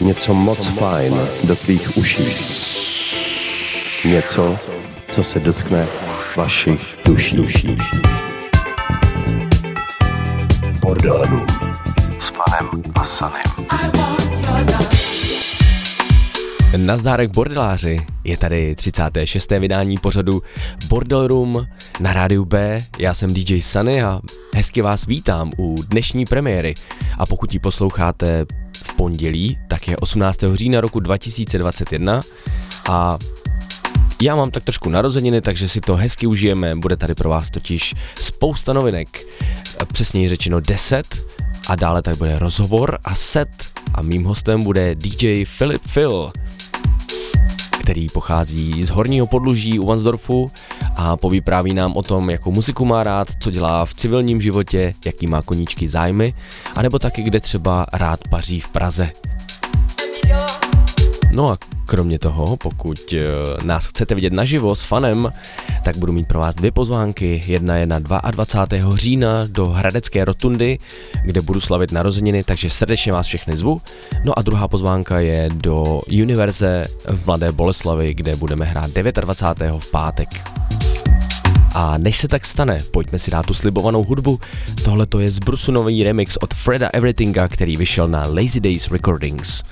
něco moc fajn do tvých uší. Něco, co se dotkne vašich duší. duší. Bordelů s panem a sanem. Nazdárek bordeláři, je tady 36. vydání pořadu Bordel Room na rádiu B. Já jsem DJ Sunny a hezky vás vítám u dnešní premiéry. A pokud ji posloucháte pondělí, tak je 18. října roku 2021 a já mám tak trošku narozeniny, takže si to hezky užijeme, bude tady pro vás totiž spousta novinek, přesněji řečeno 10 a dále tady bude rozhovor a set. A mým hostem bude DJ Philip Phil který pochází z horního podluží u Vansdorfu a povypráví nám o tom, jakou muziku má rád, co dělá v civilním životě, jaký má koníčky zájmy, anebo taky kde třeba rád paří v Praze. No a kromě toho, pokud eh, nás chcete vidět naživo s fanem, tak budu mít pro vás dvě pozvánky. Jedna je na 22. října do Hradecké rotundy, kde budu slavit narozeniny, takže srdečně vás všechny zvu. No a druhá pozvánka je do Univerze v Mladé Boleslavi, kde budeme hrát 29. v pátek. A než se tak stane, pojďme si dát tu slibovanou hudbu. Tohle to je zbrusunový remix od Freda Everythinga, který vyšel na Lazy Days Recordings.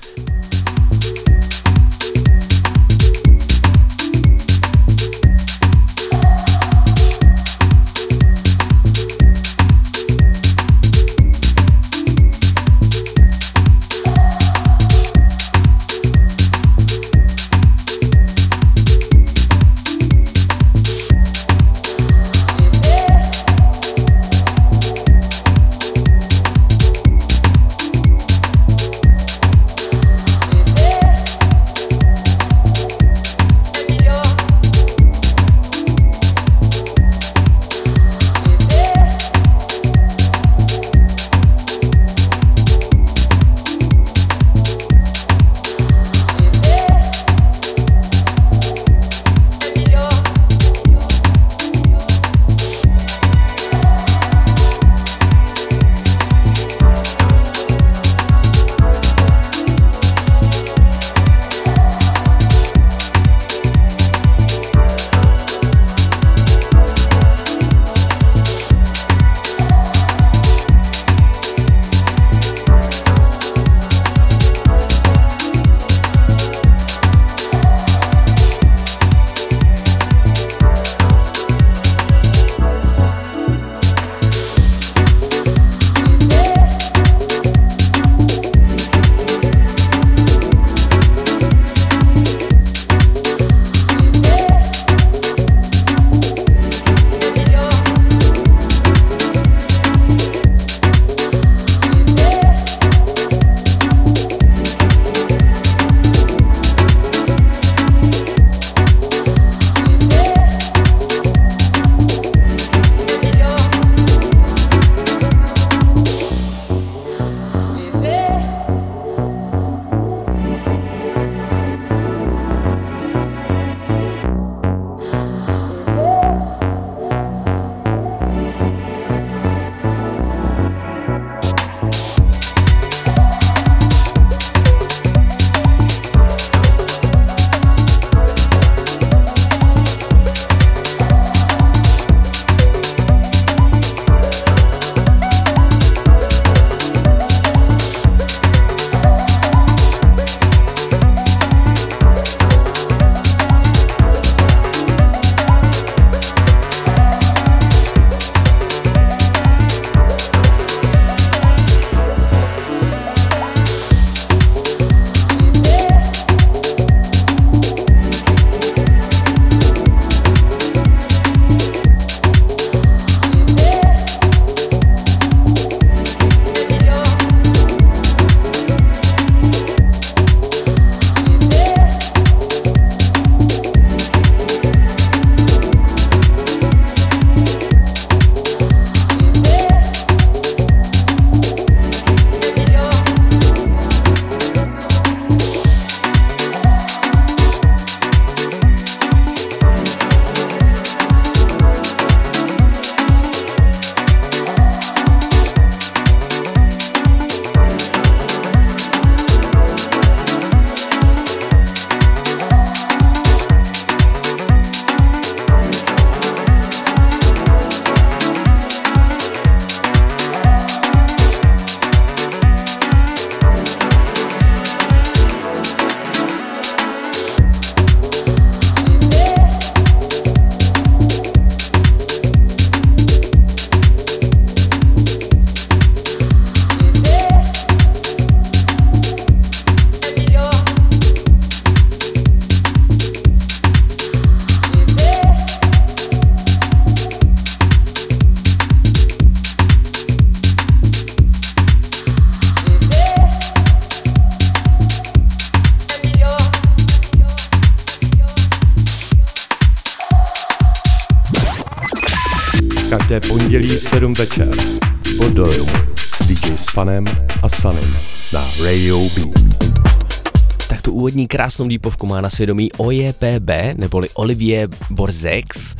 Krásnou lípovku má na svědomí OJPB, neboli Olivier Borzex.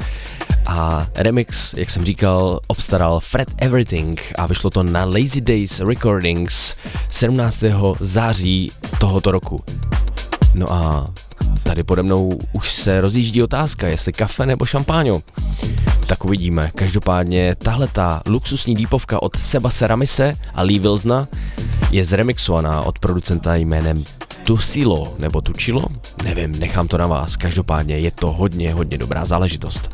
A remix, jak jsem říkal, obstaral Fred Everything a vyšlo to na Lazy Days Recordings 17. září tohoto roku. No a tady pode mnou už se rozjíždí otázka, jestli kafe nebo šampáňo. Tak uvidíme. Každopádně tahle ta luxusní dípovka od Seba Seramise a Lee Wilsona je zremixovaná od producenta jménem Tusilo nebo Tučilo? Nevím, nechám to na vás. Každopádně je to hodně, hodně dobrá záležitost.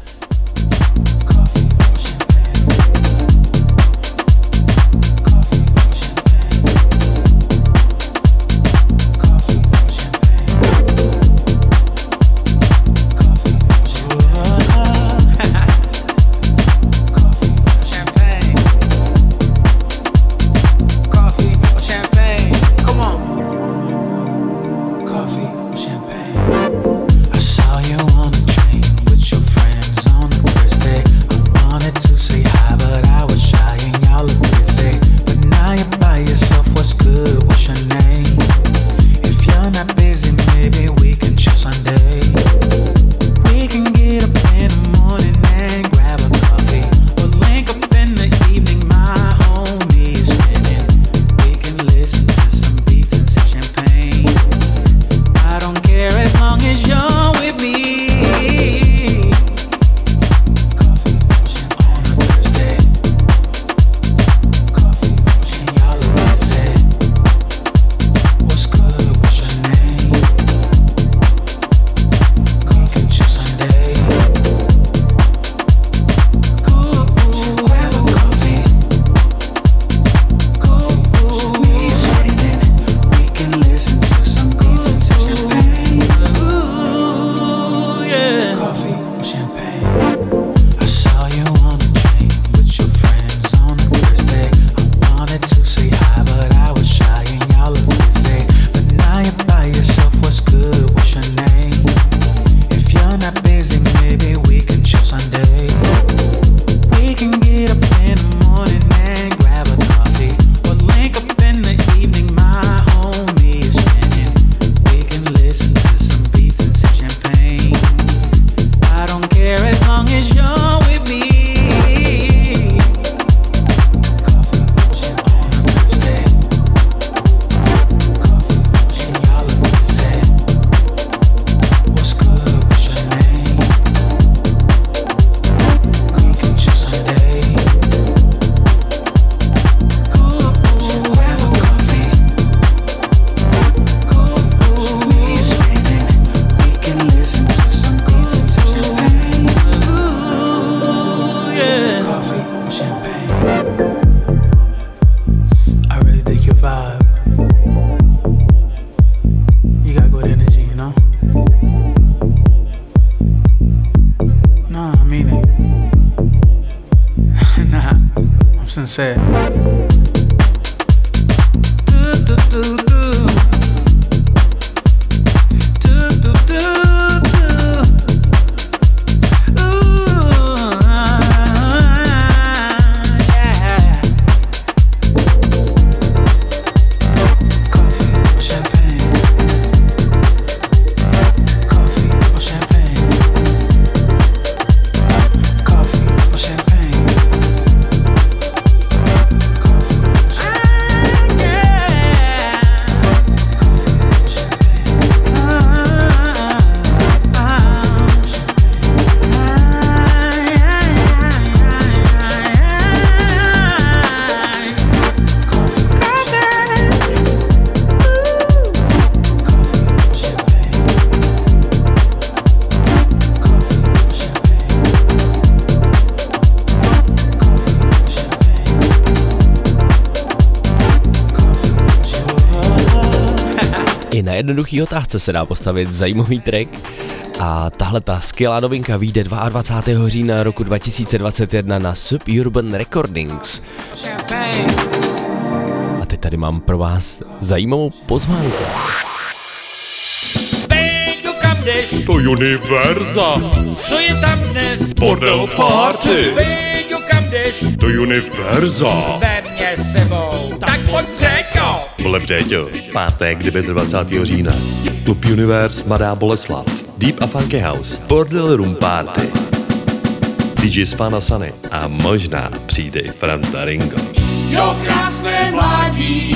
Jednoduchý otázce se dá postavit zajímavý track a tahle ta skvělá novinka vyjde 22. října roku 2021 na Suburban Recordings. A teď tady mám pro vás zajímavou pozvánku. To Univerza. Co je tam dnes? Bordel party. Péďo, kam jdeš Do Univerza. ve mně sebou, tak pojď. Vole Břeťo, pátek 29. října. Klub Universe Mladá Boleslav. Deep a Funky House. Bordel Room Party. DJ Spana Sunny a možná přijde i Franta Ringo. Jo, krásné mládí,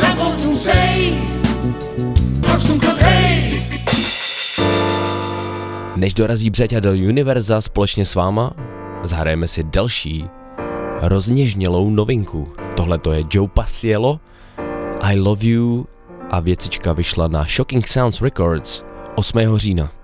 Travoltu sej, proč hej, Než dorazí Břeťa do Univerza společně s váma, zahrajeme si další rozněžnělou novinku. Tohle to je Joe Paciello, I Love You a věcička vyšla na Shocking Sounds Records 8. října.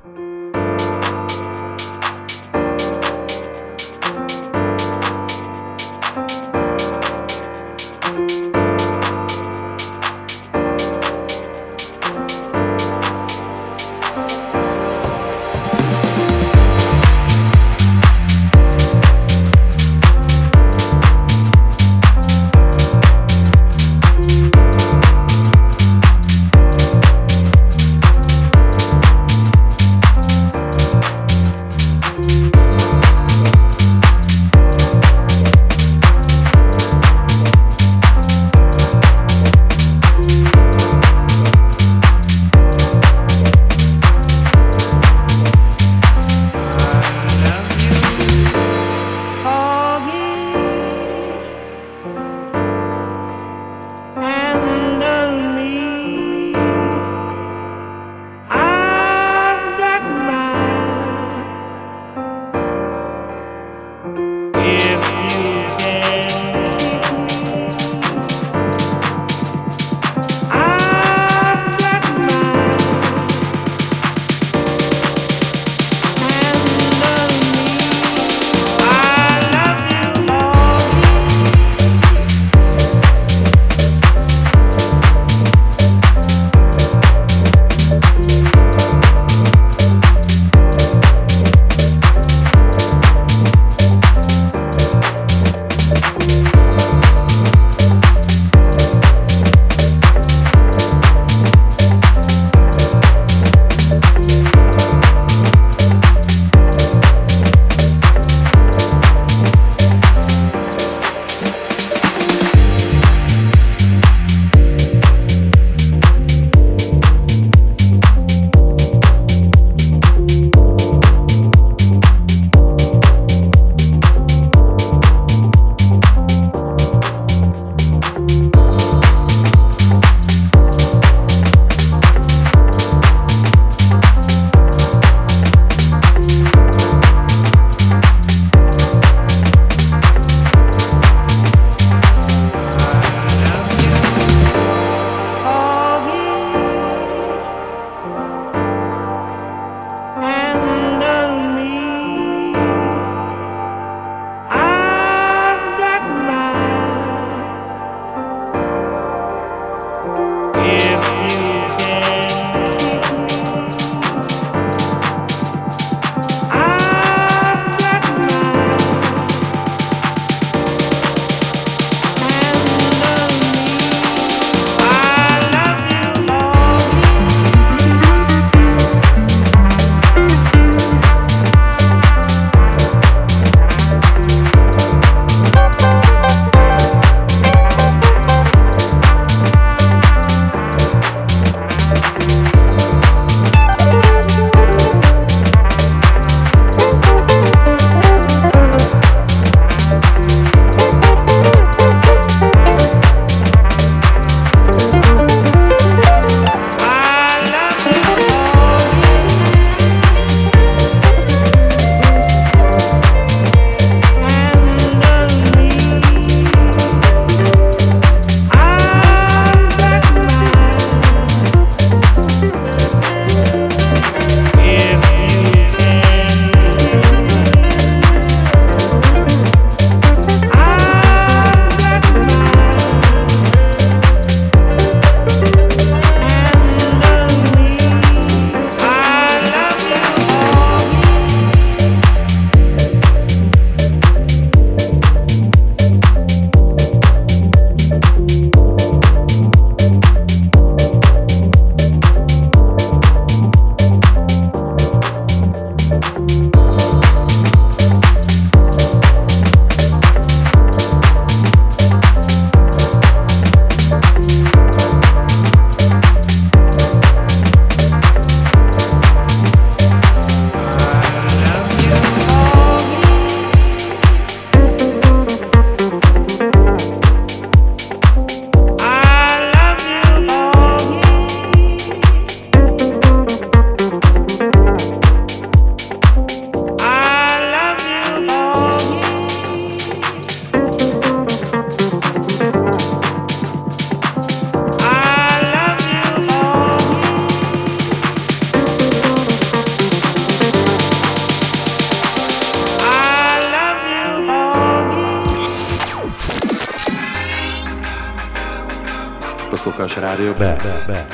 Rádio B.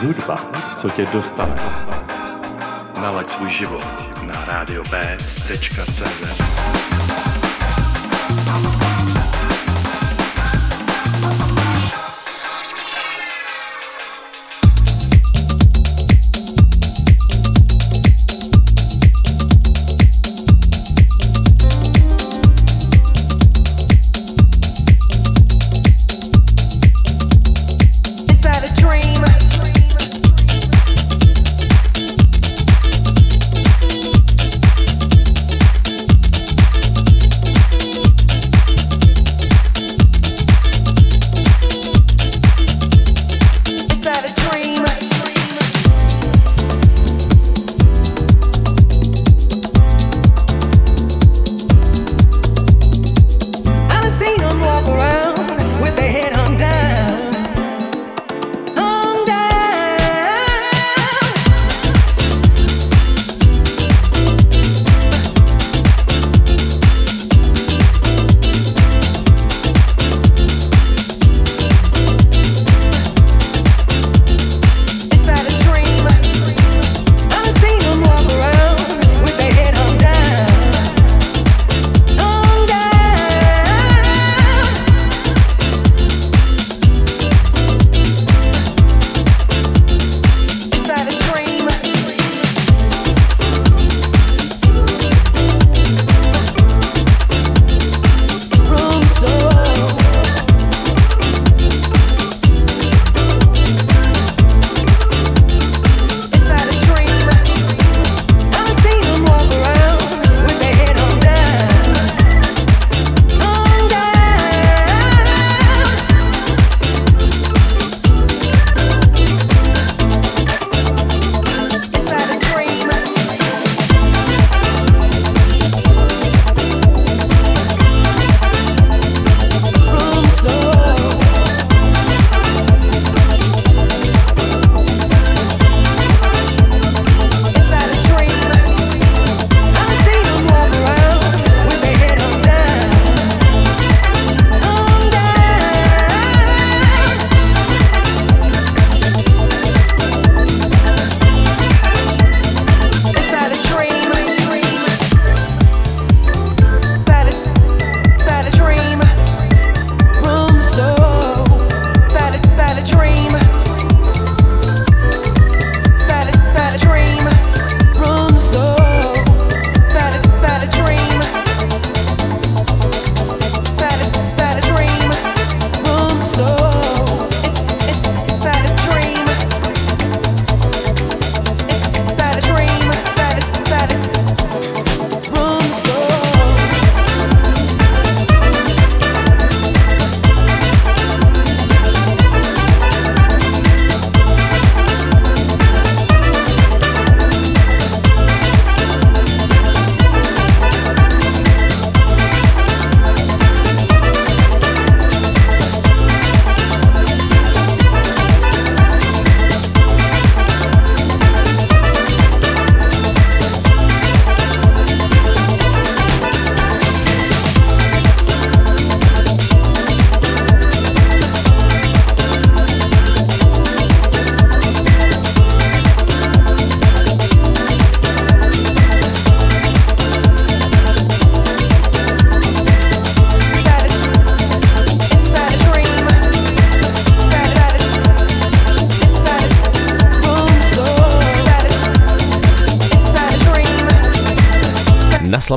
Hudba, co tě dostane. Nalaď svůj život na radiob.cz Inside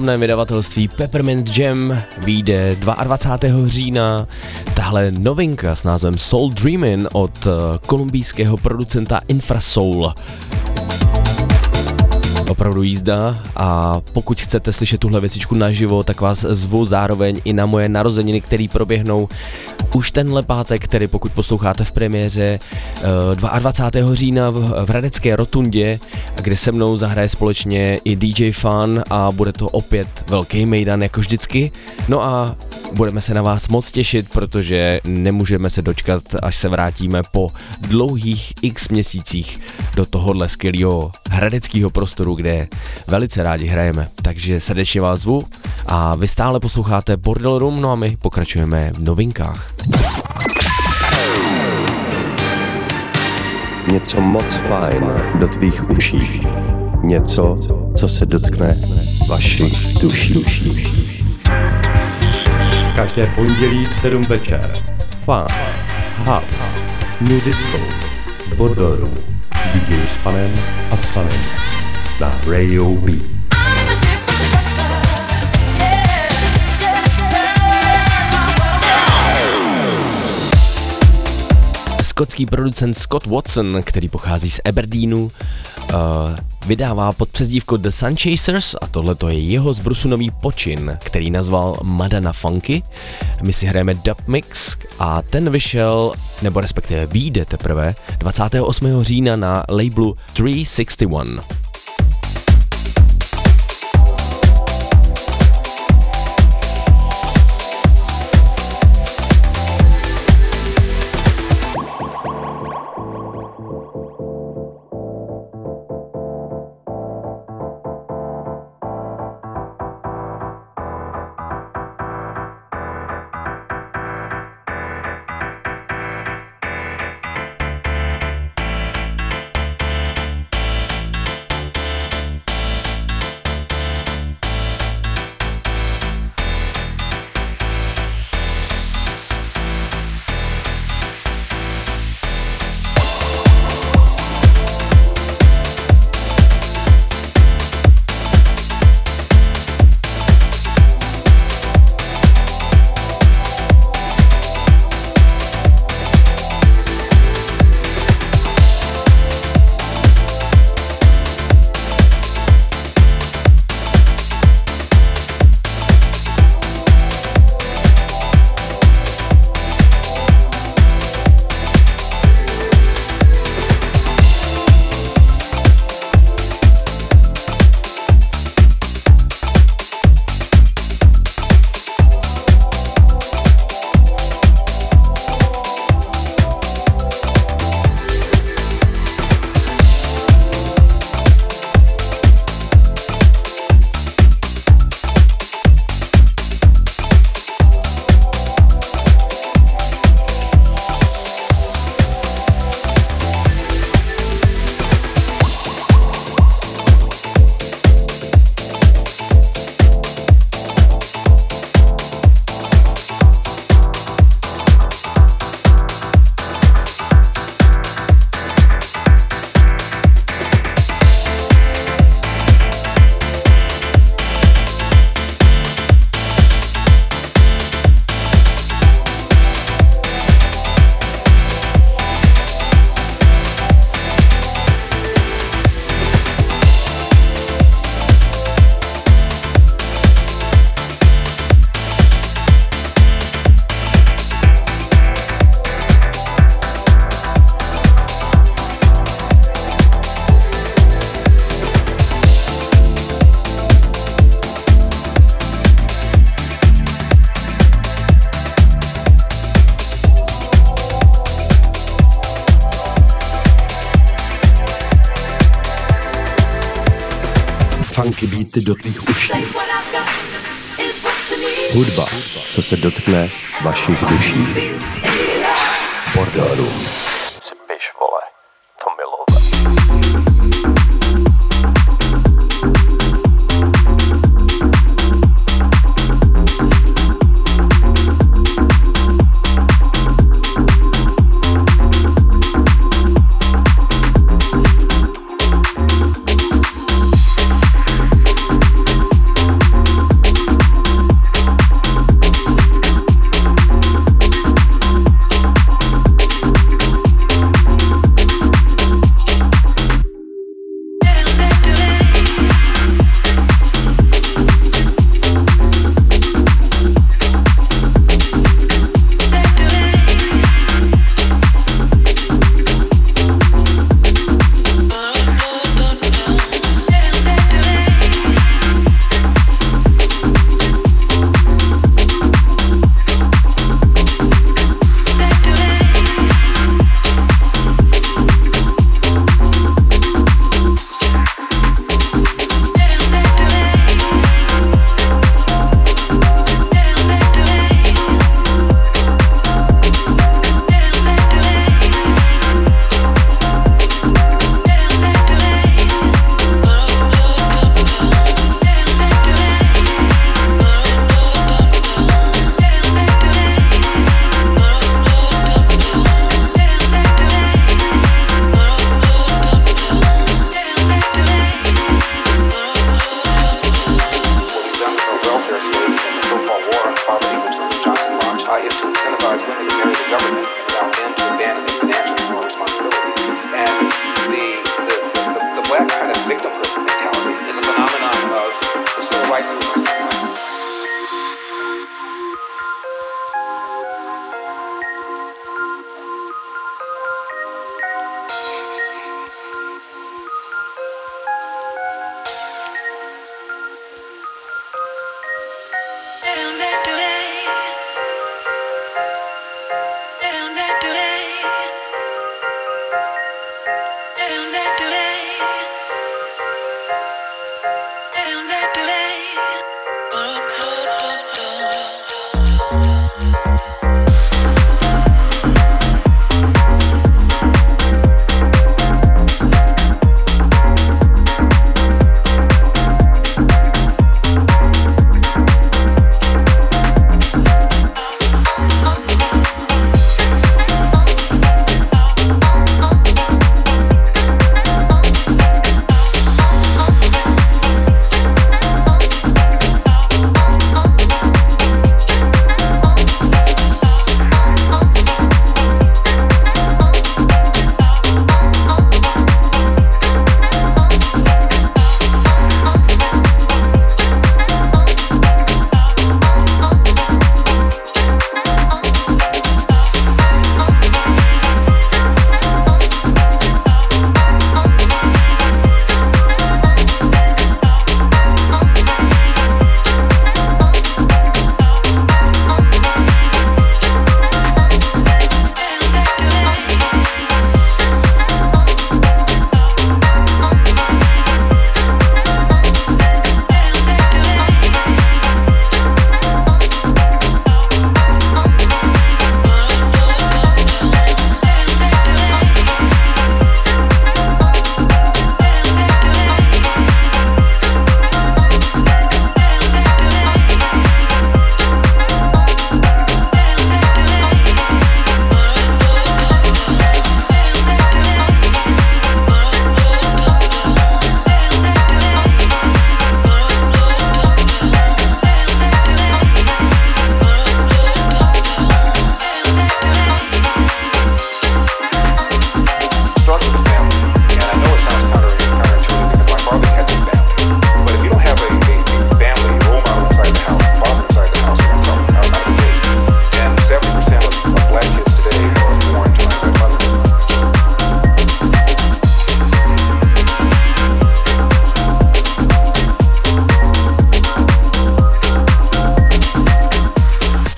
slavném vydavatelství Peppermint Jam vyjde 22. října tahle novinka s názvem Soul Dreamin' od eh, kolumbijského producenta Infrasoul. Opravdu jízda a pokud chcete slyšet tuhle věcičku naživo, tak vás zvu zároveň i na moje narozeniny, které proběhnou už tenhle pátek, který pokud posloucháte v premiéře eh, 22. října v, v Hradecké rotundě, kde se mnou zahraje společně i DJ Fan a bude to opět velký mejdan jako vždycky. No a budeme se na vás moc těšit, protože nemůžeme se dočkat, až se vrátíme po dlouhých x měsících do tohohle skvělého hradeckého prostoru, kde velice rádi hrajeme. Takže srdečně vás zvu a vy stále posloucháte Bordel Room, no a my pokračujeme v novinkách. Něco moc fajn do tvých uší. Něco, co se dotkne vašich duší. Každé pondělí v 7 večer. Fun, House, New Disco, Bordoru s DJ s Fanem a Sanem na Radio B. Skotský producent Scott Watson, který pochází z Aberdeenu, uh, vydává pod přezdívkou The Sun Chasers a tohle je jeho zbrusunový počin, který nazval Madana Funky. My si hrajeme Dub Mix a ten vyšel, nebo respektive vyjde teprve 28. října na labelu 361. Beaty do tvých uší. Hudba, co se dotkne vašich duší.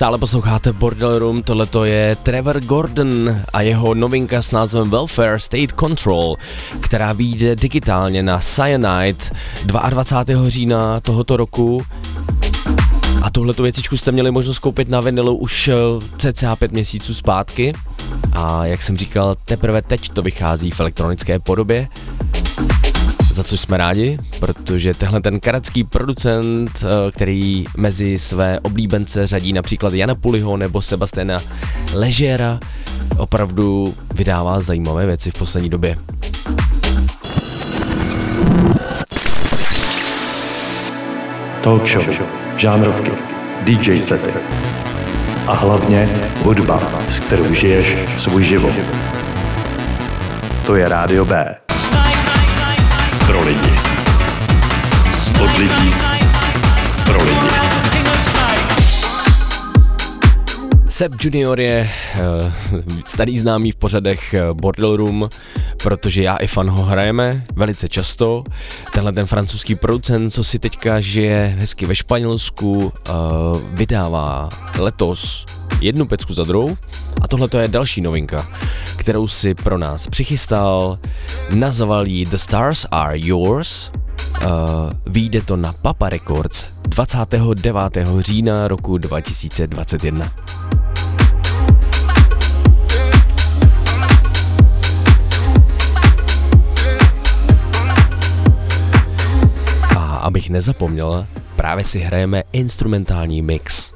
Stále posloucháte Bordel Room, tohleto je Trevor Gordon a jeho novinka s názvem Welfare State Control, která vyjde digitálně na Cyanide 22. října tohoto roku. A tuhletu věcičku jste měli možnost koupit na vinilu už eh, cca 5 měsíců zpátky. A jak jsem říkal, teprve teď to vychází v elektronické podobě za co jsme rádi, protože tenhle ten karatský producent, eh, který mezi své oblíbence řadí například Jana Puliho nebo Sebastiana Ležera, opravdu vydává zajímavé věci v poslední době. Talk show, žánrovky, DJ sety a hlavně hudba, s kterou žiješ svůj život. To je Rádio B. Pro lidi. Od lidí. Pro lidi. Seb Junior je uh, starý známý v pořadech uh, Bordel Room, protože já i fan ho hrajeme velice často. Tenhle ten francouzský producent, co si teďka žije hezky ve Španělsku, uh, vydává letos jednu pecku za druhou a tohle je další novinka, kterou si pro nás přichystal, nazval ji The Stars Are Yours, uh, vyjde to na Papa Records 29. října roku 2021. A abych nezapomněl, právě si hrajeme instrumentální mix.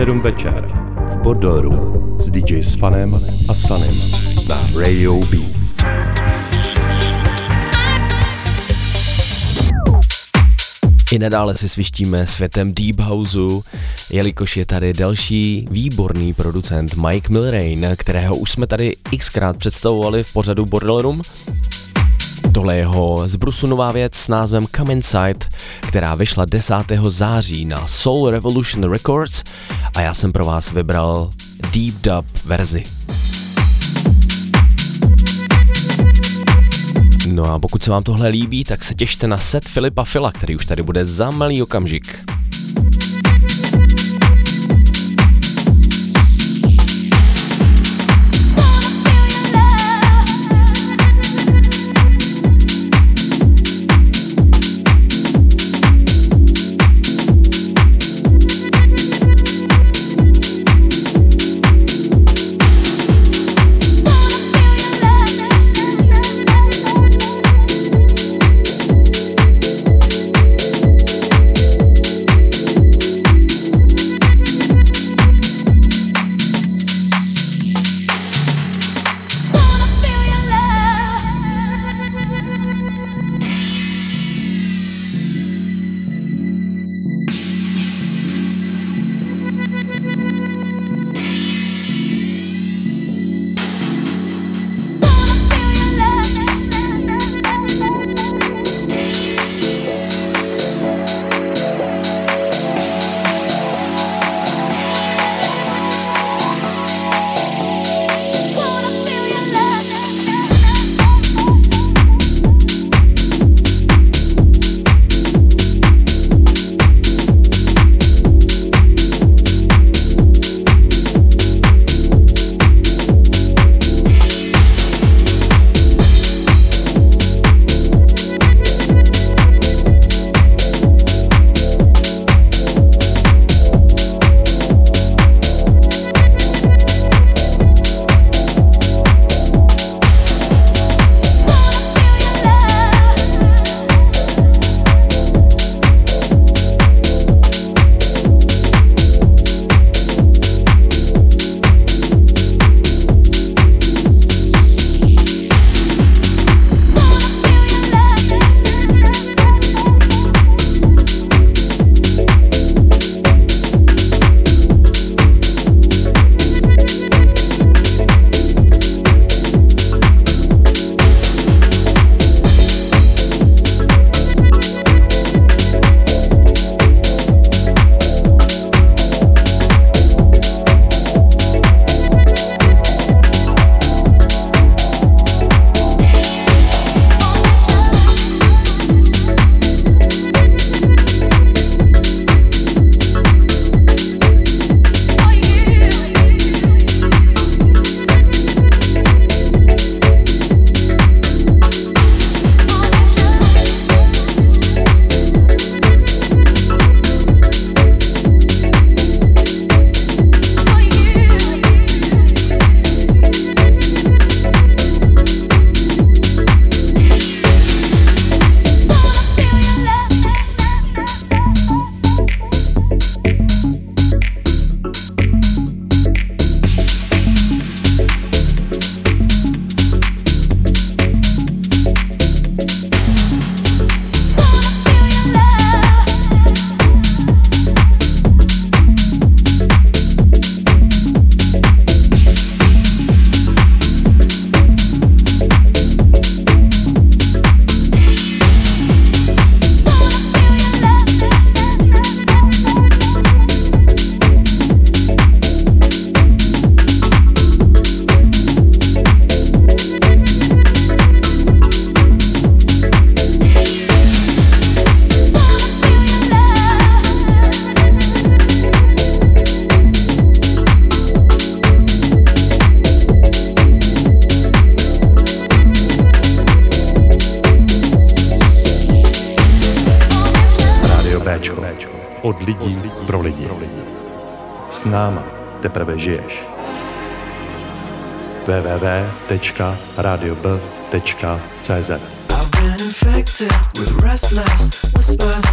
7 večer v Bordel Room s DJ Sfanem a Sanem na Radio B. I nadále si svištíme světem Deep Houseu, jelikož je tady další výborný producent Mike Milrain, kterého už jsme tady xkrát představovali v pořadu Bordel Room. Tohle je jeho z nová věc s názvem Come Inside, která vyšla 10. září na Soul Revolution Records a já jsem pro vás vybral Deep Dub verzi. No a pokud se vám tohle líbí, tak se těšte na set Filipa Fila, který už tady bude za malý okamžik.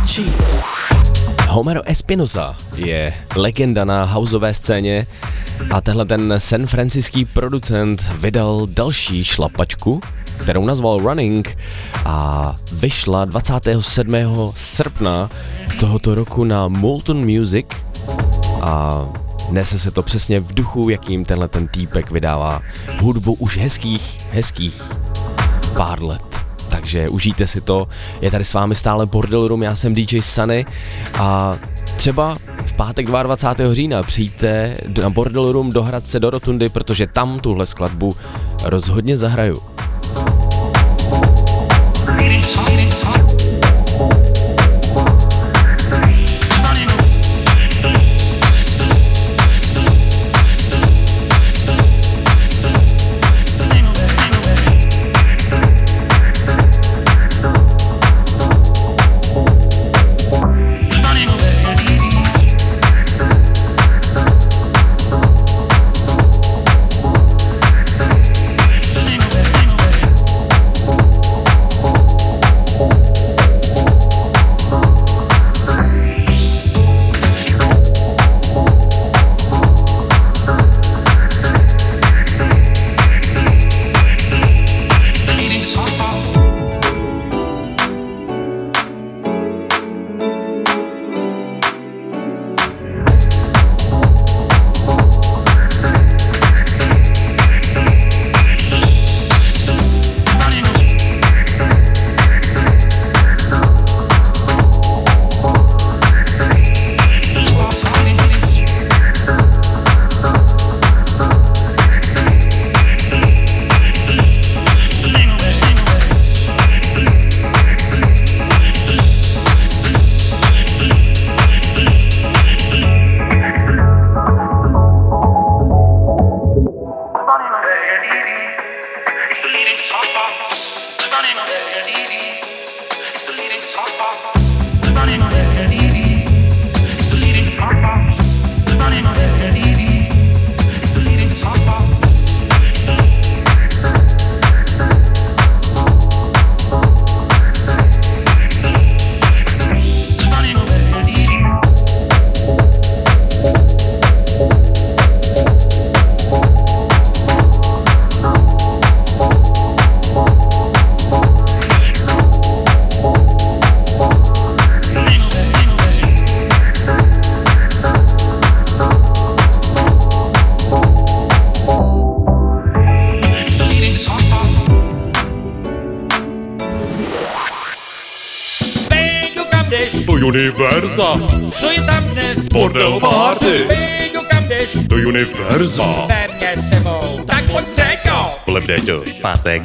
Cheats. Homero Espinosa je legenda na houseové scéně a tenhle ten San Franciský producent vydal další šlapačku, kterou nazval Running a vyšla 27. srpna tohoto roku na Molten Music a nese se to přesně v duchu, jakým tenhle ten týpek vydává hudbu už hezkých, hezkých pár let takže užijte si to. Je tady s vámi stále Bordel Room, já jsem DJ Sunny a třeba v pátek 22. října přijďte na Bordel Room do Hradce do Rotundy, protože tam tuhle skladbu rozhodně zahraju. Bingo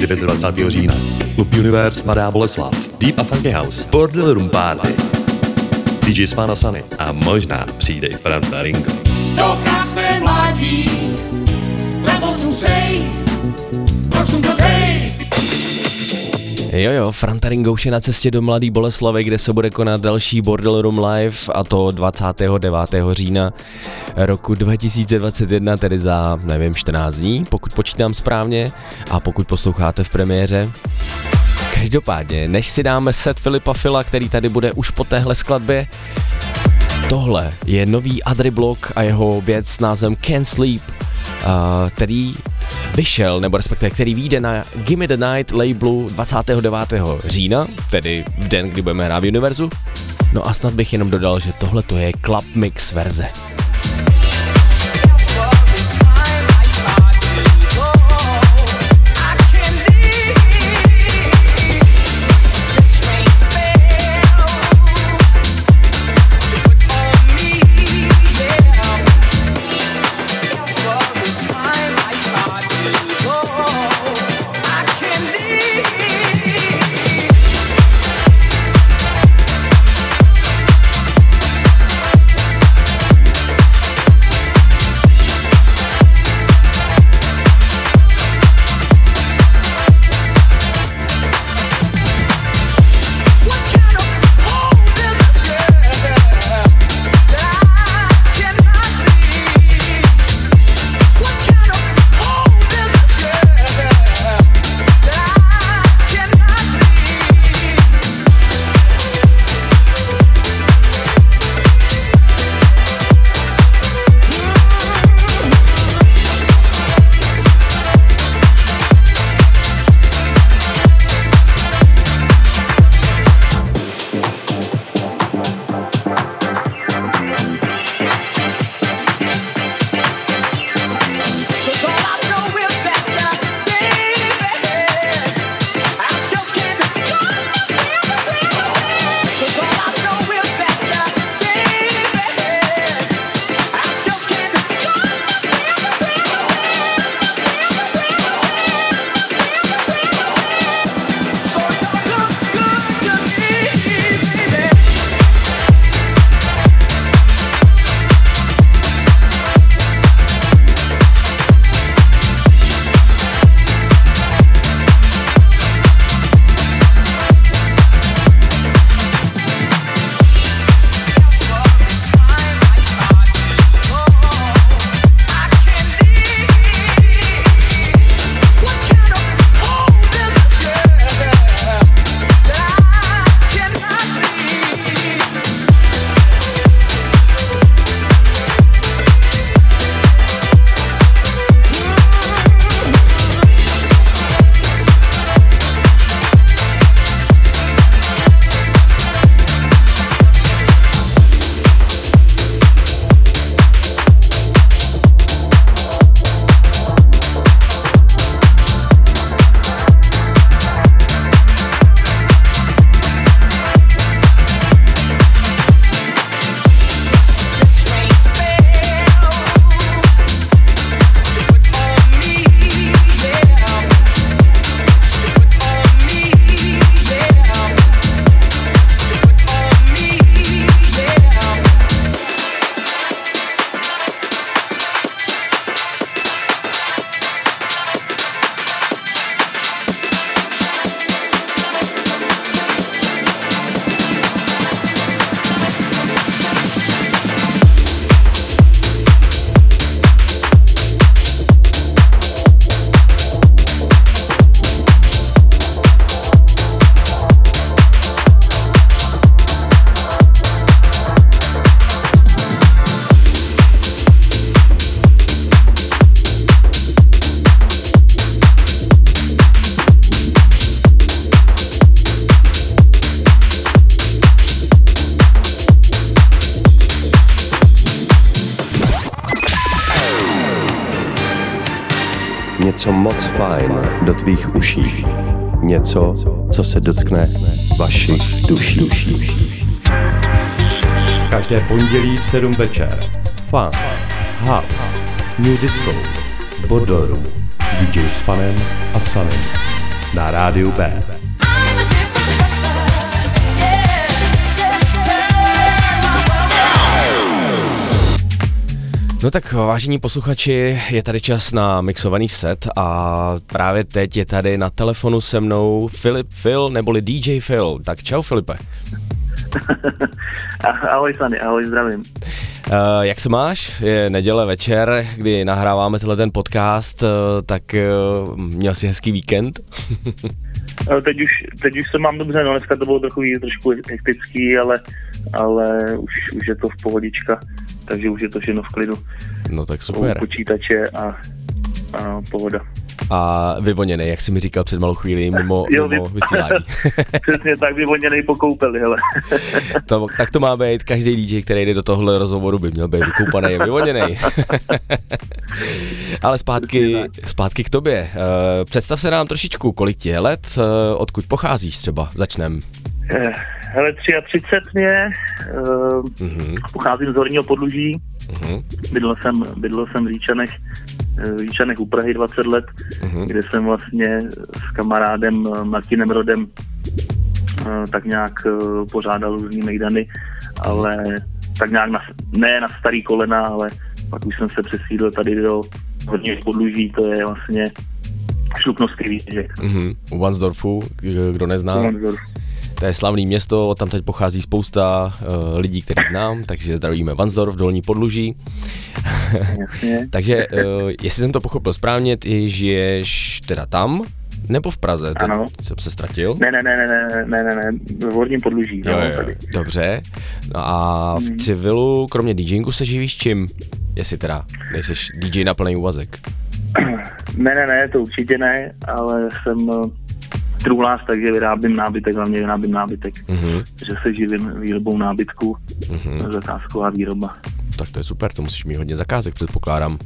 29. října. Klub Universe Mladá Boleslav. Deep a Funky House. Bordel Room Party. DJ Spana Sunny a možná přijde i Franta Ringo. Do krásné mládí, Travoltu sej, proč jsem to hej? Jo jo, Franta Ringo už je na cestě do Mladý Boleslavy, kde se bude konat další Bordel Room Live a to 29. října roku 2021, tedy za, nevím, 14 dní, pokud počítám správně a pokud posloucháte v premiéře. Každopádně, než si dáme set Filipa Fila, který tady bude už po téhle skladbě, tohle je nový Adri Block a jeho věc s názvem Can't Sleep, uh, který vyšel, nebo respektive který vyjde na Gimme the Night labelu 29. října, tedy v den, kdy budeme hrát v Univerzu. No a snad bych jenom dodal, že tohle to je Club Mix verze. Něco, co se dotkne vašich duší. Každé pondělí v 7 večer. Fun, House, New Disco, Bodoru s DJ s Fanem a Sanem na rádiu B. No tak vážení posluchači, je tady čas na mixovaný set a právě teď je tady na telefonu se mnou Filip Phil neboli DJ Phil. Tak čau Filipe. Ahoj Sany, ahoj, zdravím. Uh, jak se máš? Je neděle večer, kdy nahráváme tenhle ten podcast, uh, tak uh, měl jsi hezký víkend? Teď, už, teď už se mám dobře, no dneska to bylo trochu, trošku hektický, ale, ale už, už je to v pohodička, takže už je to všechno v klidu. No tak U super. počítače a, a pohoda. A vyvoněný, jak jsi mi říkal před malou chvíli, mimo, Jo, mimo vy- vysílání. Přesně tak vyvoněnej po koupeli, hele. To, tak to má být, každý DJ, který jde do tohle rozhovoru, by měl být vykoupaný a vyvoněný. Ale zpátky, zpátky k tobě. Eh, Představ se nám trošičku, kolik ti je let, eh, odkud pocházíš třeba, začnem. Eh, Hele, 33 mě, uh, Mhm, pocházím z Horního podluží, mhm, bydlel jsem, bydlel jsem v Líčanech, eh, v Líčanech u Prahy 20 let, mhm. kde jsem vlastně s kamarádem eh, Martinem Rodem eh, tak nějak eh, pořádal různý mejdany, ale tak nějak na, ne na starý kolena, ale pak už jsem se přesídl tady do hodně podluží, to je vlastně šluknovský výběžek. Mhm. U Vansdorfu, kdo nezná, to je slavný město, tam teď pochází spousta uh, lidí, který znám, takže zdravíme Vansdorf, Dolní Podluží. Takže, uh, jestli jsem to pochopil správně, ty žiješ teda tam, nebo v Praze? To Ano. jsem se ztratil. Ne, ne, ne, ne, ne, ne, ne, ne, v Horním podluží. Jo, no, jo, tady. dobře. No a Hmm. v civilu, kromě DJingu, se živíš čím? Jestli teda nejseš DJ na plný úvazek. Ne, ne, ne, to určitě ne, ale jsem truhlář, takže vyrábím nábytek, hlavně vyrábím nábytek. Mhm, že se živím výrobou nábytku, mhm. zakázková výroba. Tak to je super, to musíš mít hodně zakázek, předpokládám.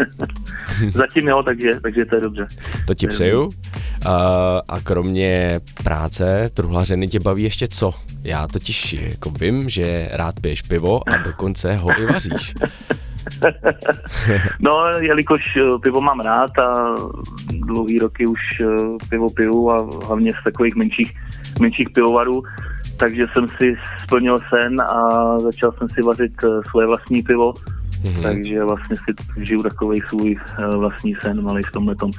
Zatím jo, takže, takže to je dobře. To ti přeju. A, a kromě práce, truhlařeny tě baví ještě co? Já totiž jako vím, že rád piješ pivo a dokonce ho i vaříš. No, jelikož eh, pivo mám rád a dlouhý roky už eh, pivo piju a hlavně z takových menších, menších pivovarů, takže jsem si splnil sen a začal jsem si vařit eh, svoje vlastní pivo. Mhm. Takže vlastně si žiju takový svůj vlastní sen malý v tomhle tom.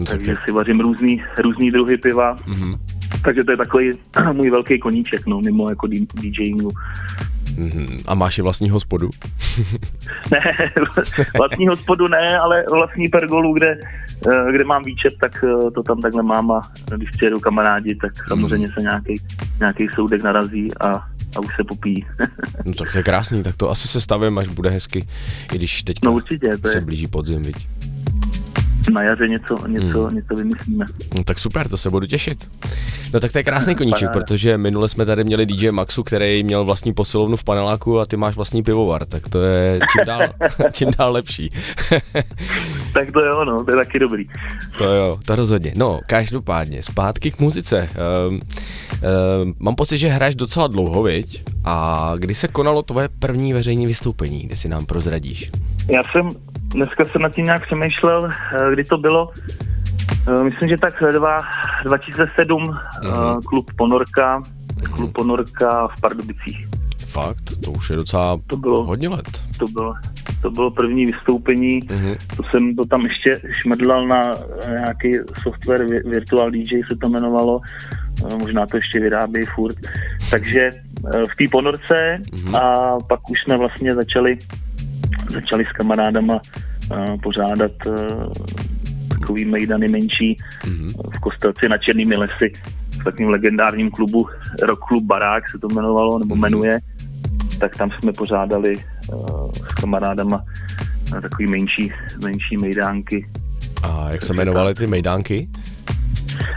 No, tak Takže si vařím různý, různý druhy piva. Mhm. Takže to je takový můj velký koníček, no, mimo jako DJingu. Mhm. A máš i vlastní hospodu? Ne, vlastní hospodu ne, ale vlastní pergolu, kde, eh, kde mám výčep, tak eh, to tam takhle mám a když přijedou kamarádi, tak samozřejmě se nějaký, nějaký soudek narazí a, a už se popíjí. No tak to je krásný, tak to asi se stavím, až bude hezky, i když teď No určitě, to se blíží podzim, viď? Na jaře něco, něco, Hmm. něco vymyslíme. No tak super, to se budu těšit. No tak to je krásný koníček, Paráda. protože minule jsme tady měli DJ Maxu, který měl vlastní posilovnu v paneláku a ty máš vlastní pivovar, tak to je čím dál, čím dál lepší. Tak to jo, no, to je taky dobrý. to jo, to rozhodně. No, každopádně, zpátky k muzice. Um, um, mám pocit, že hraješ docela dlouho, viď? A kdy se konalo tvoje první veřejné vystoupení, kde si nám prozradíš? Já jsem, dneska jsem nad tím nějak přemýšlel, eh, kdy to bylo. Eh, Myslím, že tak dva, 2007 Mhm. uh klub Ponorka, klub Ponorka v Pardubicích. Fakt, to už je docela To bylo, hodně let. to bylo, to bylo první vystoupení. Mhm. To jsem to tam ještě šmrdlal na eh, nějaký software, Vi- Virtual DJ se to jmenovalo, Eh, možná to ještě vyrábějí furt. Takže eh, v té ponorce Mhm. a pak už jsme vlastně začali, začali s kamarádama eh, pořádat eh, takový mejdany menší Mhm. v Kostelci na Černými lesy v takovým legendárním klubu Rock Club Barák se to jmenovalo, nebo Mhm. jmenuje, tak tam jsme pořádali uh, s kamarádama uh, takový menší, menší mejdánky. A jak se jmenovaly ty mejdánky?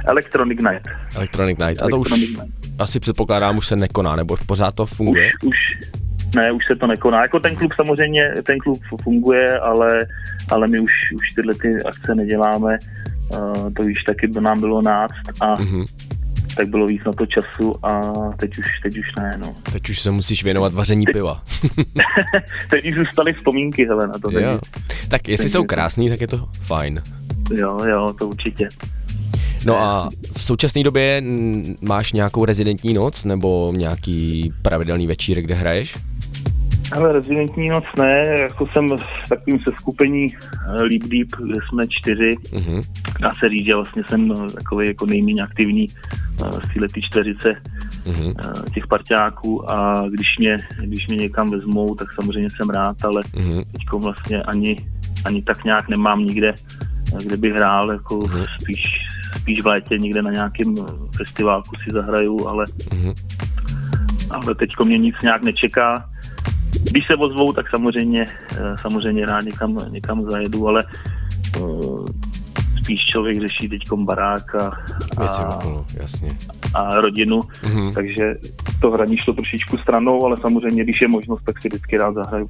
Electronic Night. Electronic Night. A to už Electronic Night. asi předpokládám, už se nekoná, nebo pořád to funguje? Už, už Ne, už se to nekoná. Jako ten klub samozřejmě, ten klub funguje, ale, ale my už, už tyhle ty akce neděláme. Uh, to už taky by nám bylo náct a Mhm. tak bylo víc na to času a teď už, teď už ne, no. Teď už se musíš věnovat vaření piva. Teď už zůstaly vzpomínky, hele, na to. jo. Tak jestli jsou krásný, tak je to fajn. Jo, jo, to určitě. No a v současné době máš nějakou rezidentní noc nebo nějaký pravidelný večírek, kde hraješ? Ale rezidentní noc ne, jako jsem v takovým seskupení eh, Leap Deep, kde jsme čtyři. Mhm. Dá se říct, že vlastně jsem eh, takový jako nejméně aktivní eh, z této čtveřice Mhm. eh, těch parťáků a když mě, když mě někam vezmou, tak samozřejmě jsem rád, ale Mhm. teď vlastně ani, ani tak nějak nemám nikde, kde bych hrál, jako Mhm. spíš, spíš v létě někde na nějakém eh, festiválku si zahraju, ale, Mhm. ale teď mě nic nějak nečeká. Když se ozvou, tak samozřejmě, eh, samozřejmě rád někam, někam zajedu, ale eh, spíš člověk řeší teď barák a, Věci a, okolo, jasně. a rodinu, Mhm. takže to hraní šlo trošičku stranou, ale samozřejmě, když je možnost, tak si vždycky rád zahraju.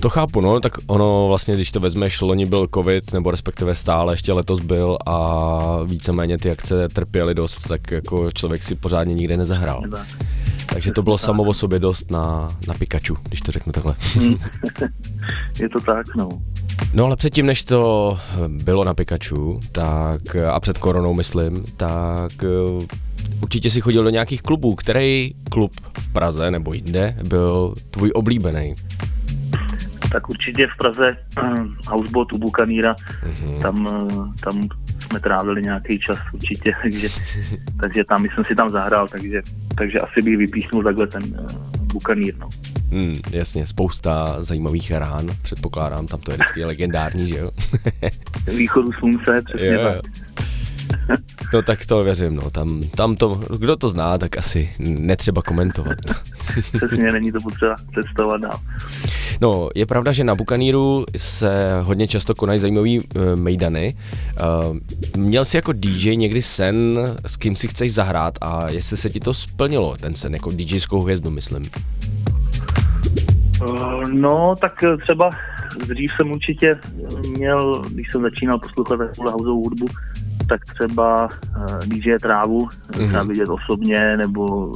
To chápu, no, tak ono vlastně, když to vezmeš, loni byl covid, nebo respektive stále ještě letos byl a víceméně ty akce trpěly dost, tak jako člověk si pořádně nikde nezahrál. Tak. Takže to bylo samo o sobě dost na, na Pikachu, když to řeknu takhle. Je to tak, no. No ale předtím, než to bylo na Pikachu, tak a před koronou myslím, tak eh, určitě si chodil do nějakých klubů. Který klub v Praze nebo jinde byl tvůj oblíbený? Tak určitě v Praze uh, Houseboat u Bukaníra, Mhm. tam, eh, tam jsme trávili nějaký čas určitě, takže, takže tam jsem si tam zahrál, takže, takže asi bych vypíchnul takhle ten uh, Bukanír, no. Hmm, jasně, spousta zajímavých rán, předpokládám, tam to je vždycky legendární, že jo? Východu slunce, přesně Jo, tak. No tak to věřím, no, tam, tam to, kdo to zná, tak asi netřeba komentovat. Přesně, není to potřeba představovat dál. No, je pravda, že na Bukaníru se hodně často konají zajímavý uh, mejdany. Uh, měl jsi jako DJ někdy sen, s kým si chceš zahrát a jestli se ti to splnilo, ten sen, jako DJskou hvězdu, myslím. Uh, No, tak eh, třeba dřív jsem určitě měl, když jsem začínal poslouchat takovou hudbu, tak třeba uh, DJ Trávu, mm-hmm. třeba vidět osobně, nebo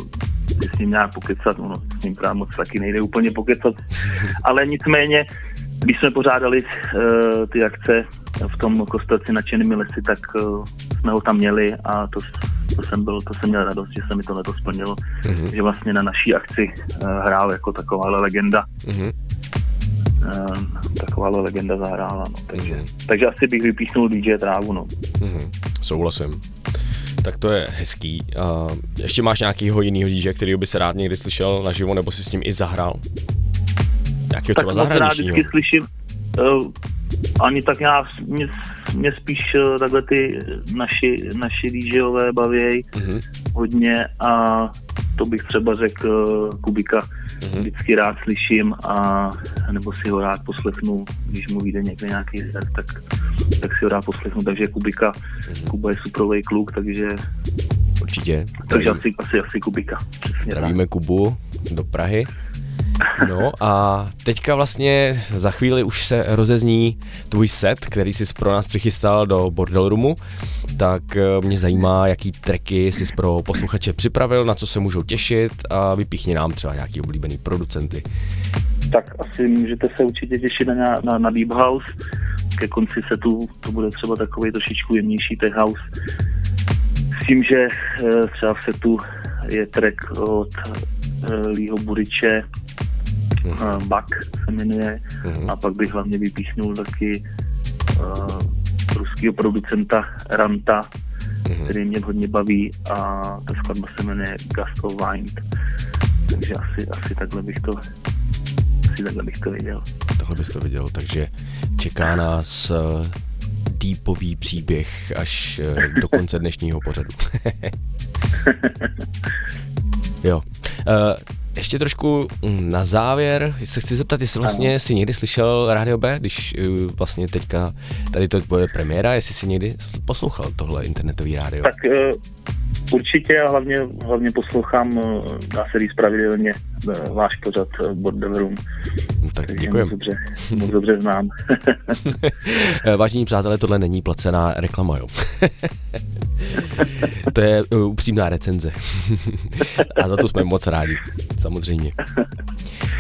s ním nějak pokecat, ono s ním právě moc taky nejde úplně pokecat, ale nicméně, když jsme pořádali uh, ty akce v tom kostelci nadšenými lesy, tak uh, jsme ho tam měli a to, to jsem byl, to jsem měl radost, že se mi to letos splnilo, mm-hmm. že vlastně na naší akci uh, hrál jako taková legenda Mhm. Uh, taková legenda zahrála, no. takže, mm. takže asi bych vypíchnul DJ Trávu, no. Mhm. Souhlasím. Tak to je hezký. A ještě máš nějakýho jiného DJ, který by se rád někdy slyšel naživo, nebo si s ním i zahrál? Nějakého Tak třeba zahraničního? vždycky slyším, uh, ani tak já, mě, mě spíš uh, takhle ty naši, naši DJové bavěj Mhm. hodně a to bych třeba řekl Kubika, Mhm. vždycky rád slyším a nebo si ho rád poslechnu, když mu vyjde někde nějaký set, tak, tak si ho rád poslechnu, takže Kubika, Mhm. Kuba je suprovej kluk, takže, Určitě. takže asi, asi, asi Kubika. Přesně tak. Zdravíme Kubu do Prahy. No a teďka vlastně za chvíli už se rozezní tvůj set, který jsi pro nás přichystal do Bordel Roomu, tak eh, mě zajímá, jaký tracky jsi pro posluchače připravil, na co se můžou těšit a vypíchni nám třeba nějaký oblíbený producenty. tak asi můžete se určitě těšit na, na, na Deep House. Ke konci setu to bude třeba takový trošičku jemnější tech house. S tím, že eh, třeba v setu je track od eh, Lího Buriče, uh, Bak se jmenuje, Mhm. a pak bych hlavně vypíchnul taky uh, ruského producenta Ranta, který mě hodně baví a ta skladba se jmenuje Gust of Wind. Takže asi, asi takhle bych to asi takhle bych to viděl. Tohle bys to viděl, takže čeká nás eh, deepový příběh až eh, do konce dnešního pořadu. jo. Eh, ještě trošku mm, na závěr se chci zeptat, jestli vlastně si někdy slyšel Rádio B, když eh, vlastně teďka tady to bude premiéra, jestli si někdy poslouchal tohle internetový rádio. Tak eh, Určitě a hlavně, hlavně poslouchám, eh, dá se říct pravidelně, eh, váš pořad eh, Bordel Room. No, tak děkujem. Moc dobře, moc dobře znám. Vážení přátelé, tohle není placená reklama, jo. to je upřímná recenze. A za to jsme moc rádi, samozřejmě.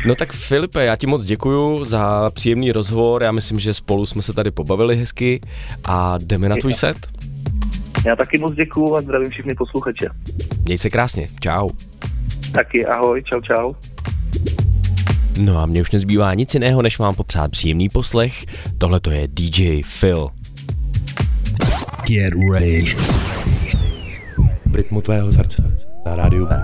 No tak Filipe, já ti moc děkuju za příjemný rozhovor, já myslím, že spolu jsme se tady pobavili hezky a jdeme na tvůj set. Já taky moc děkuju a zdravím všechny posluchače. Měj se krásně, čau. Taky ahoj, čau čau. No a mně už nezbývá nic jiného, než vám popřát příjemný poslech. Tohle to je DJ Phil. Get ready. V rytmu tvého srdce na rádiu B.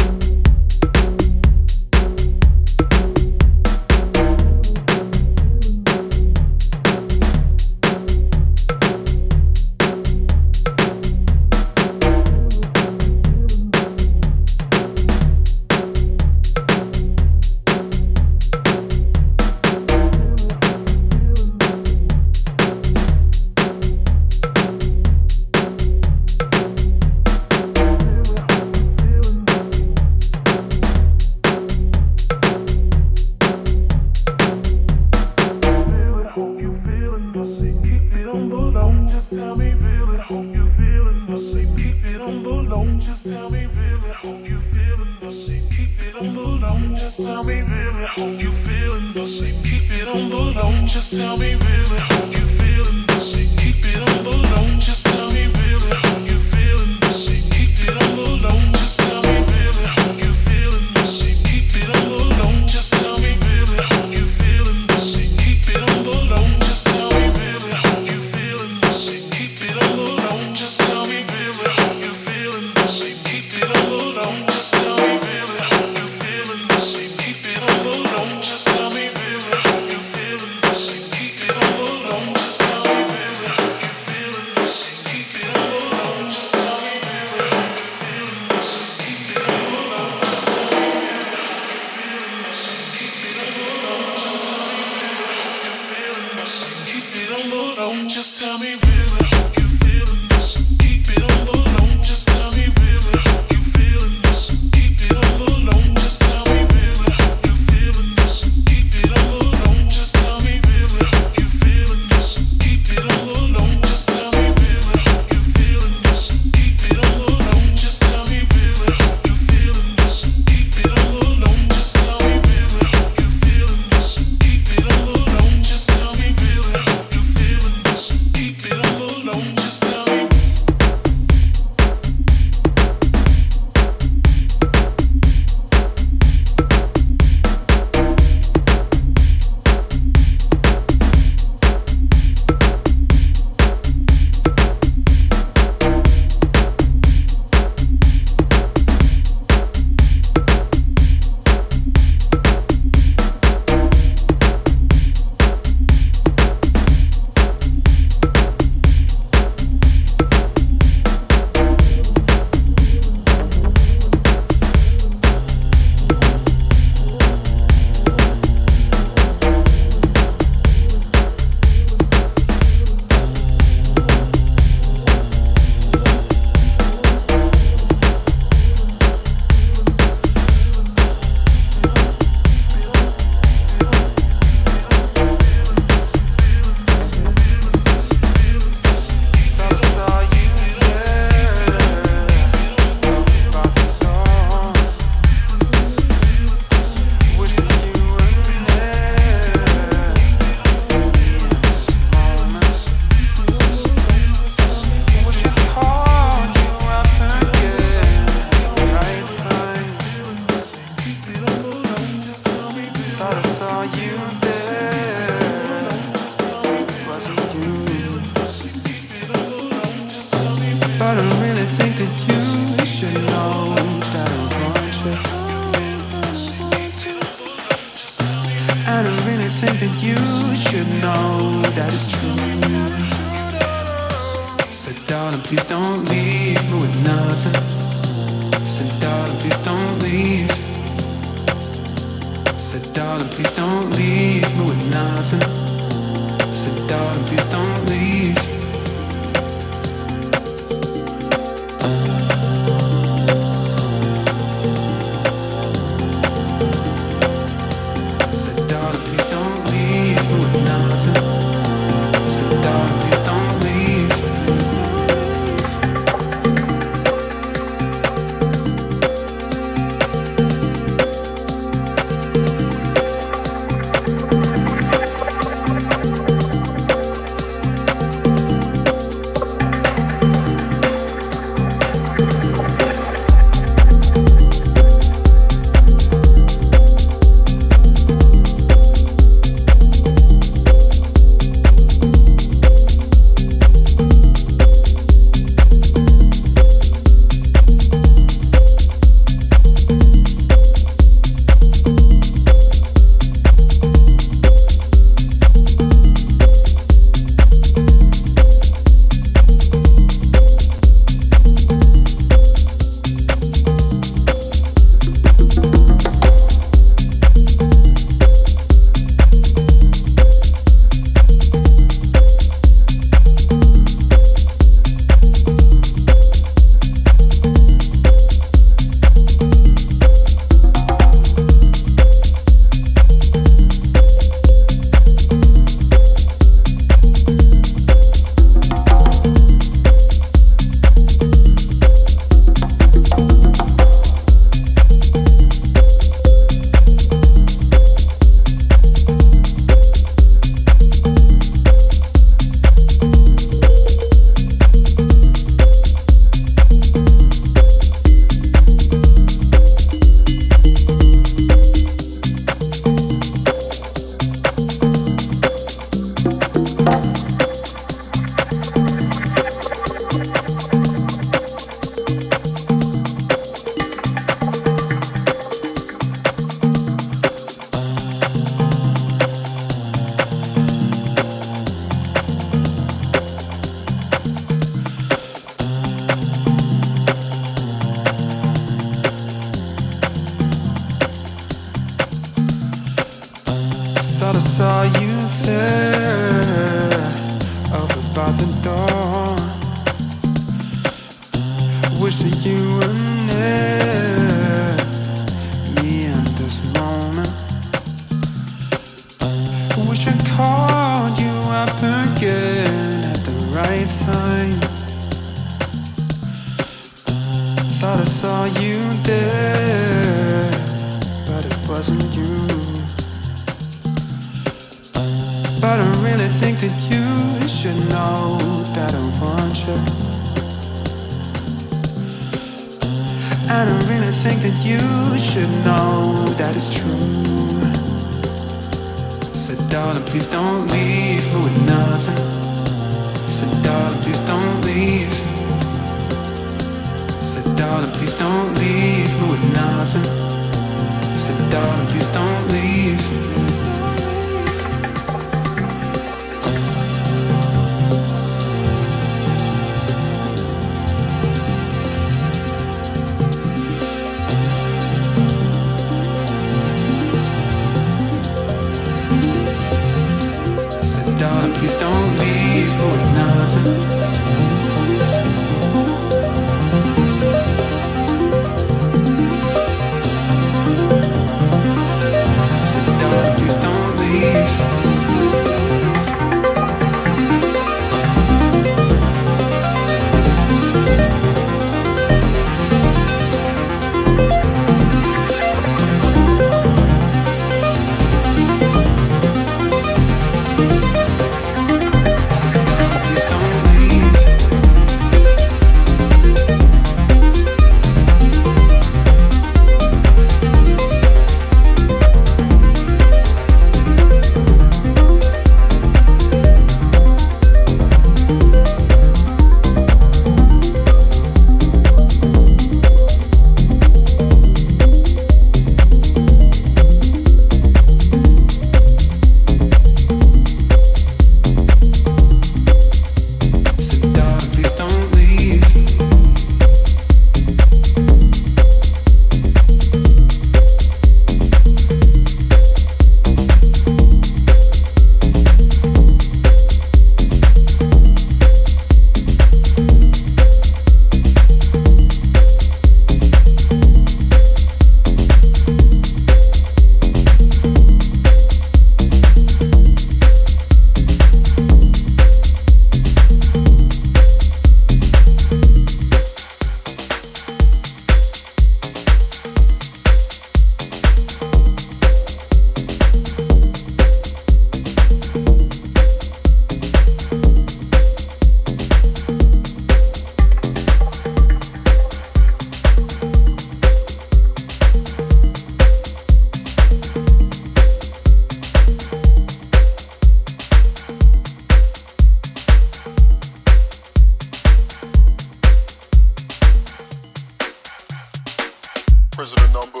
Prisoner number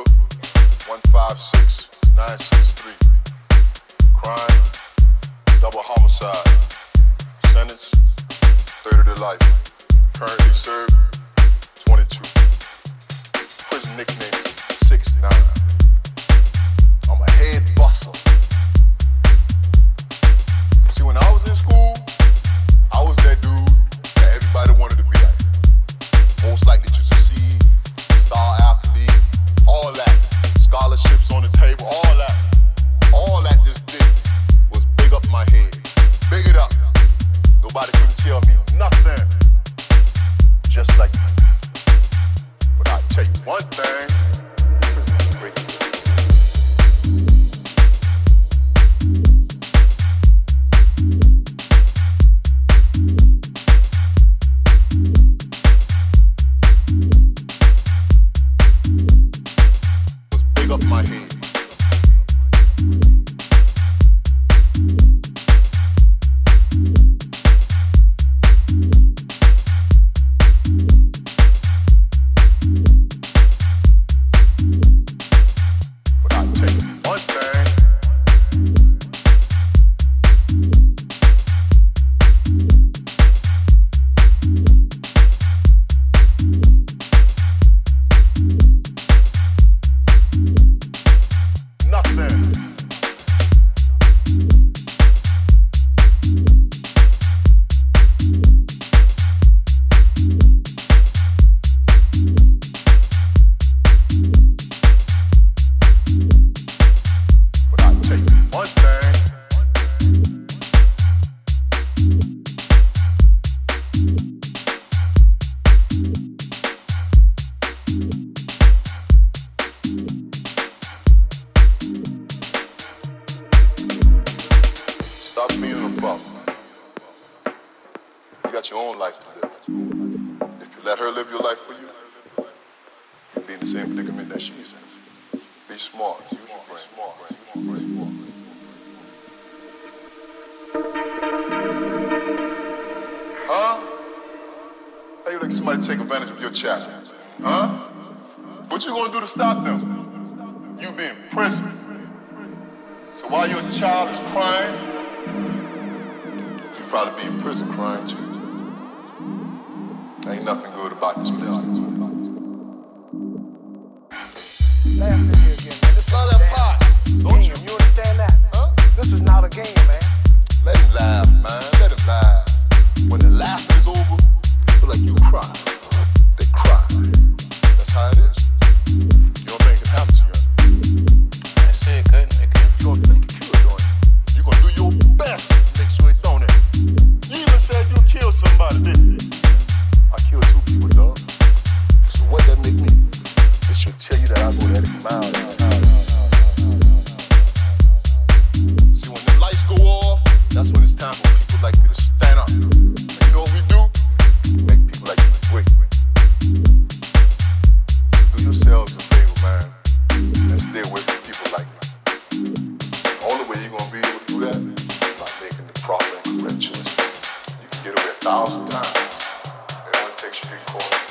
156963. Crime, double homicide. Sentence, 30 to life. Currently served, 22. Prison nickname is 69. I'm a head bustle. See, when I was in school, before.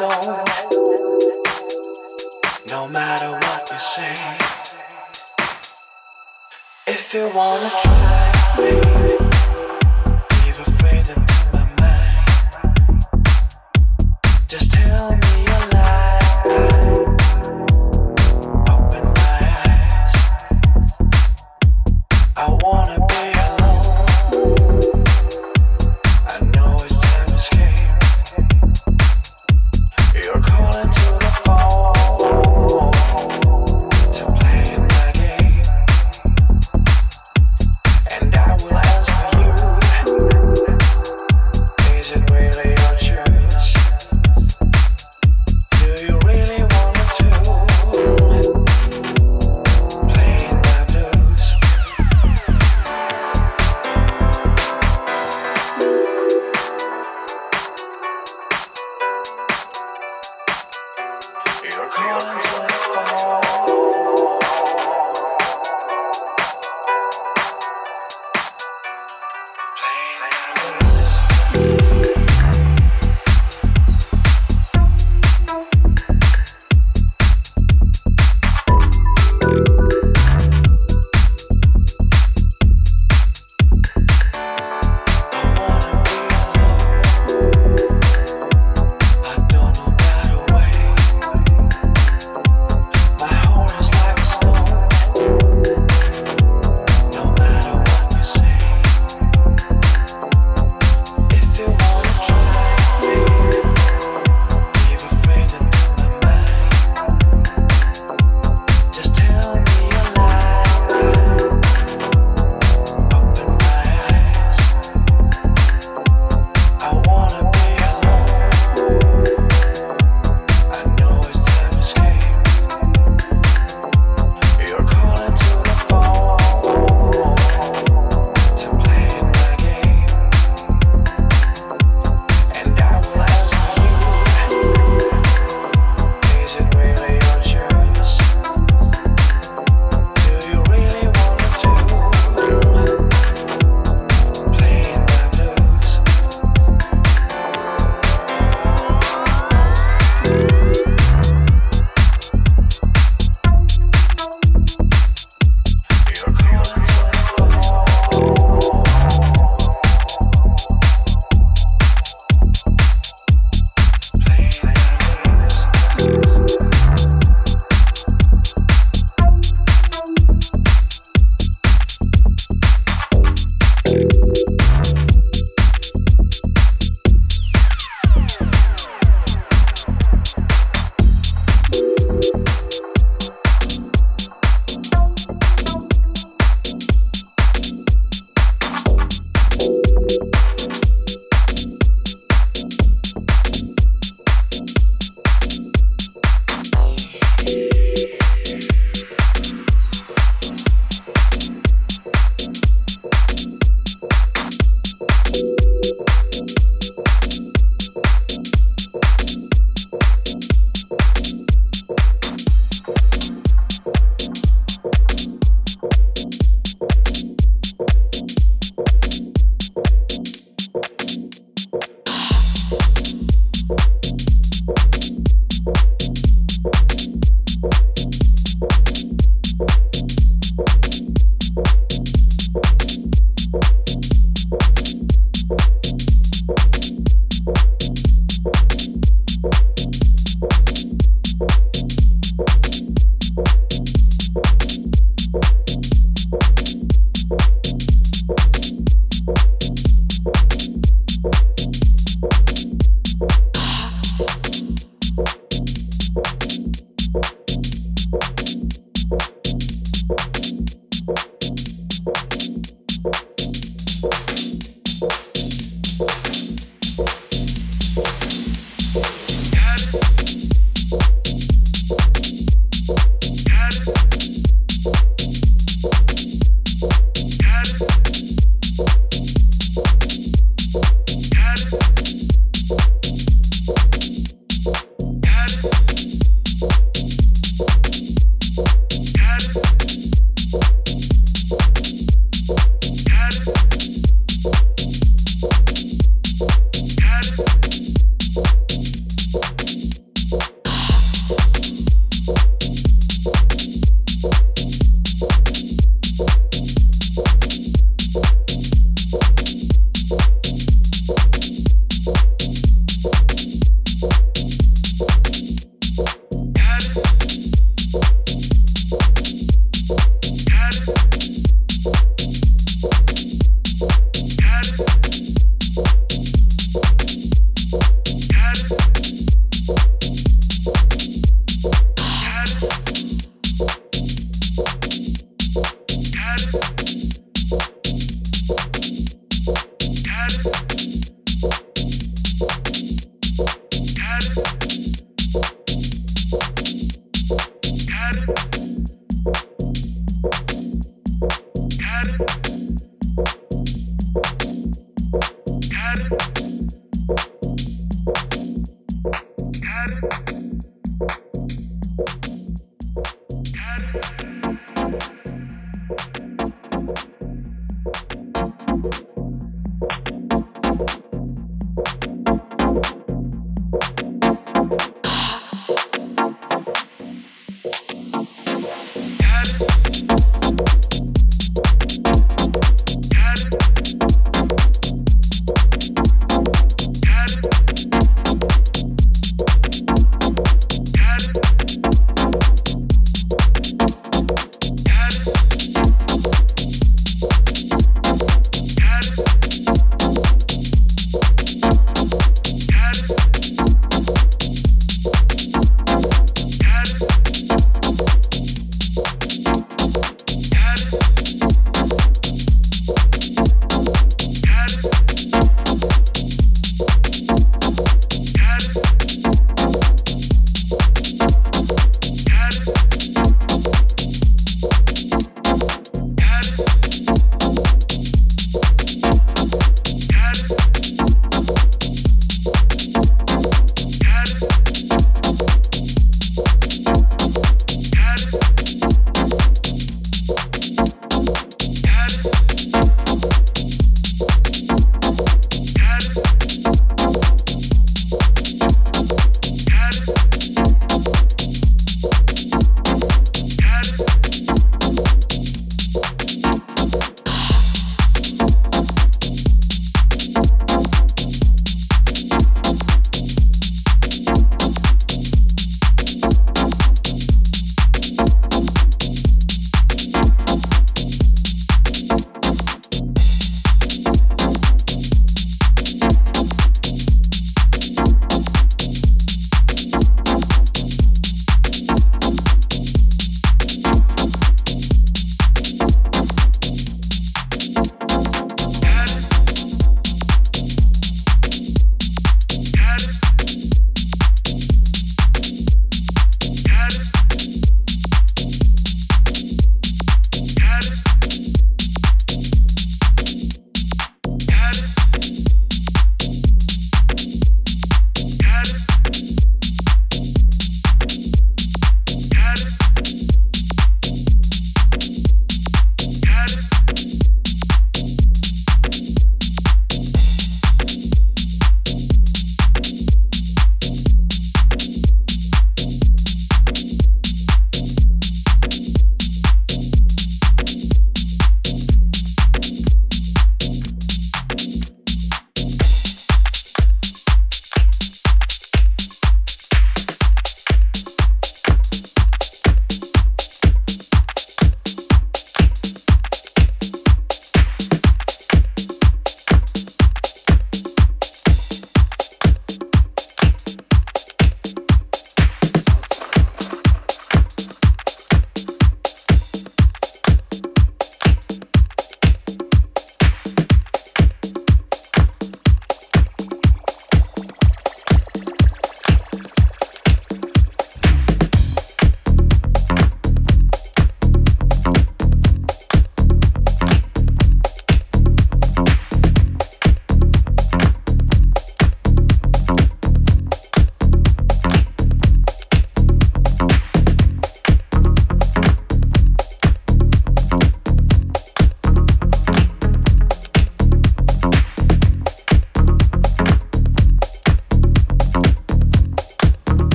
Alone. No matter what you say. If you wanna try, baby, leave a freedom to my mind. Just tell me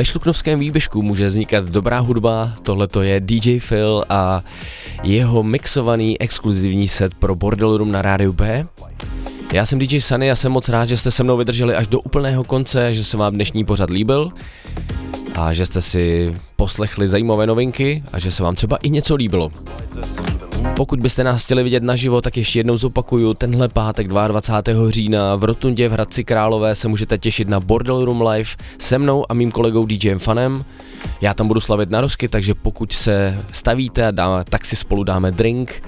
ve Šluknovském výběžku může vznikat dobrá hudba, tohle to je DJ Phil a jeho mixovaný exkluzivní set pro Bordel Room na rádiu B. Já jsem DJ Sunny a jsem moc rád, že jste se mnou vydrželi až do úplného konce, že se vám dnešní pořad líbil a že jste si poslechli zajímavé novinky a že se vám třeba i něco líbilo. Pokud byste nás chtěli vidět naživo, tak ještě jednou zopakuju, tenhle pátek 22. října v Rotundě v Hradci Králové se můžete těšit na Bordel Room Live se mnou a mým kolegou DJem Fanem. Já tam budu slavit narosky, takže pokud se stavíte, a dá, tak si spolu dáme drink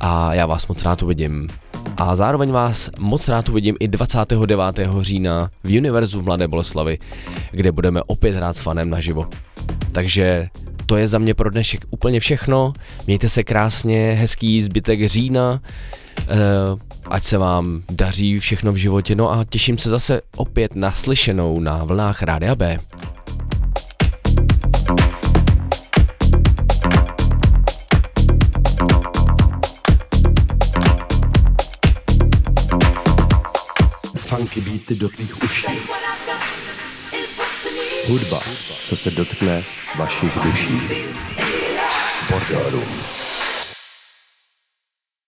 a já vás moc rád uvidím. A zároveň vás moc rád uvidím i 29. října v Univerzu v Mladé Boleslavi, kde budeme opět hrát s fanem naživo. Takže to je za mě pro dnešek úplně všechno. Mějte se krásně, hezký zbytek října, eh, ať se vám daří všechno v životě. No a těším se zase opět na slyšenou na vlnách Rádia B. Funky beaty do tvých uší. Hudba, co se dotkne vašich duší. Bordelů.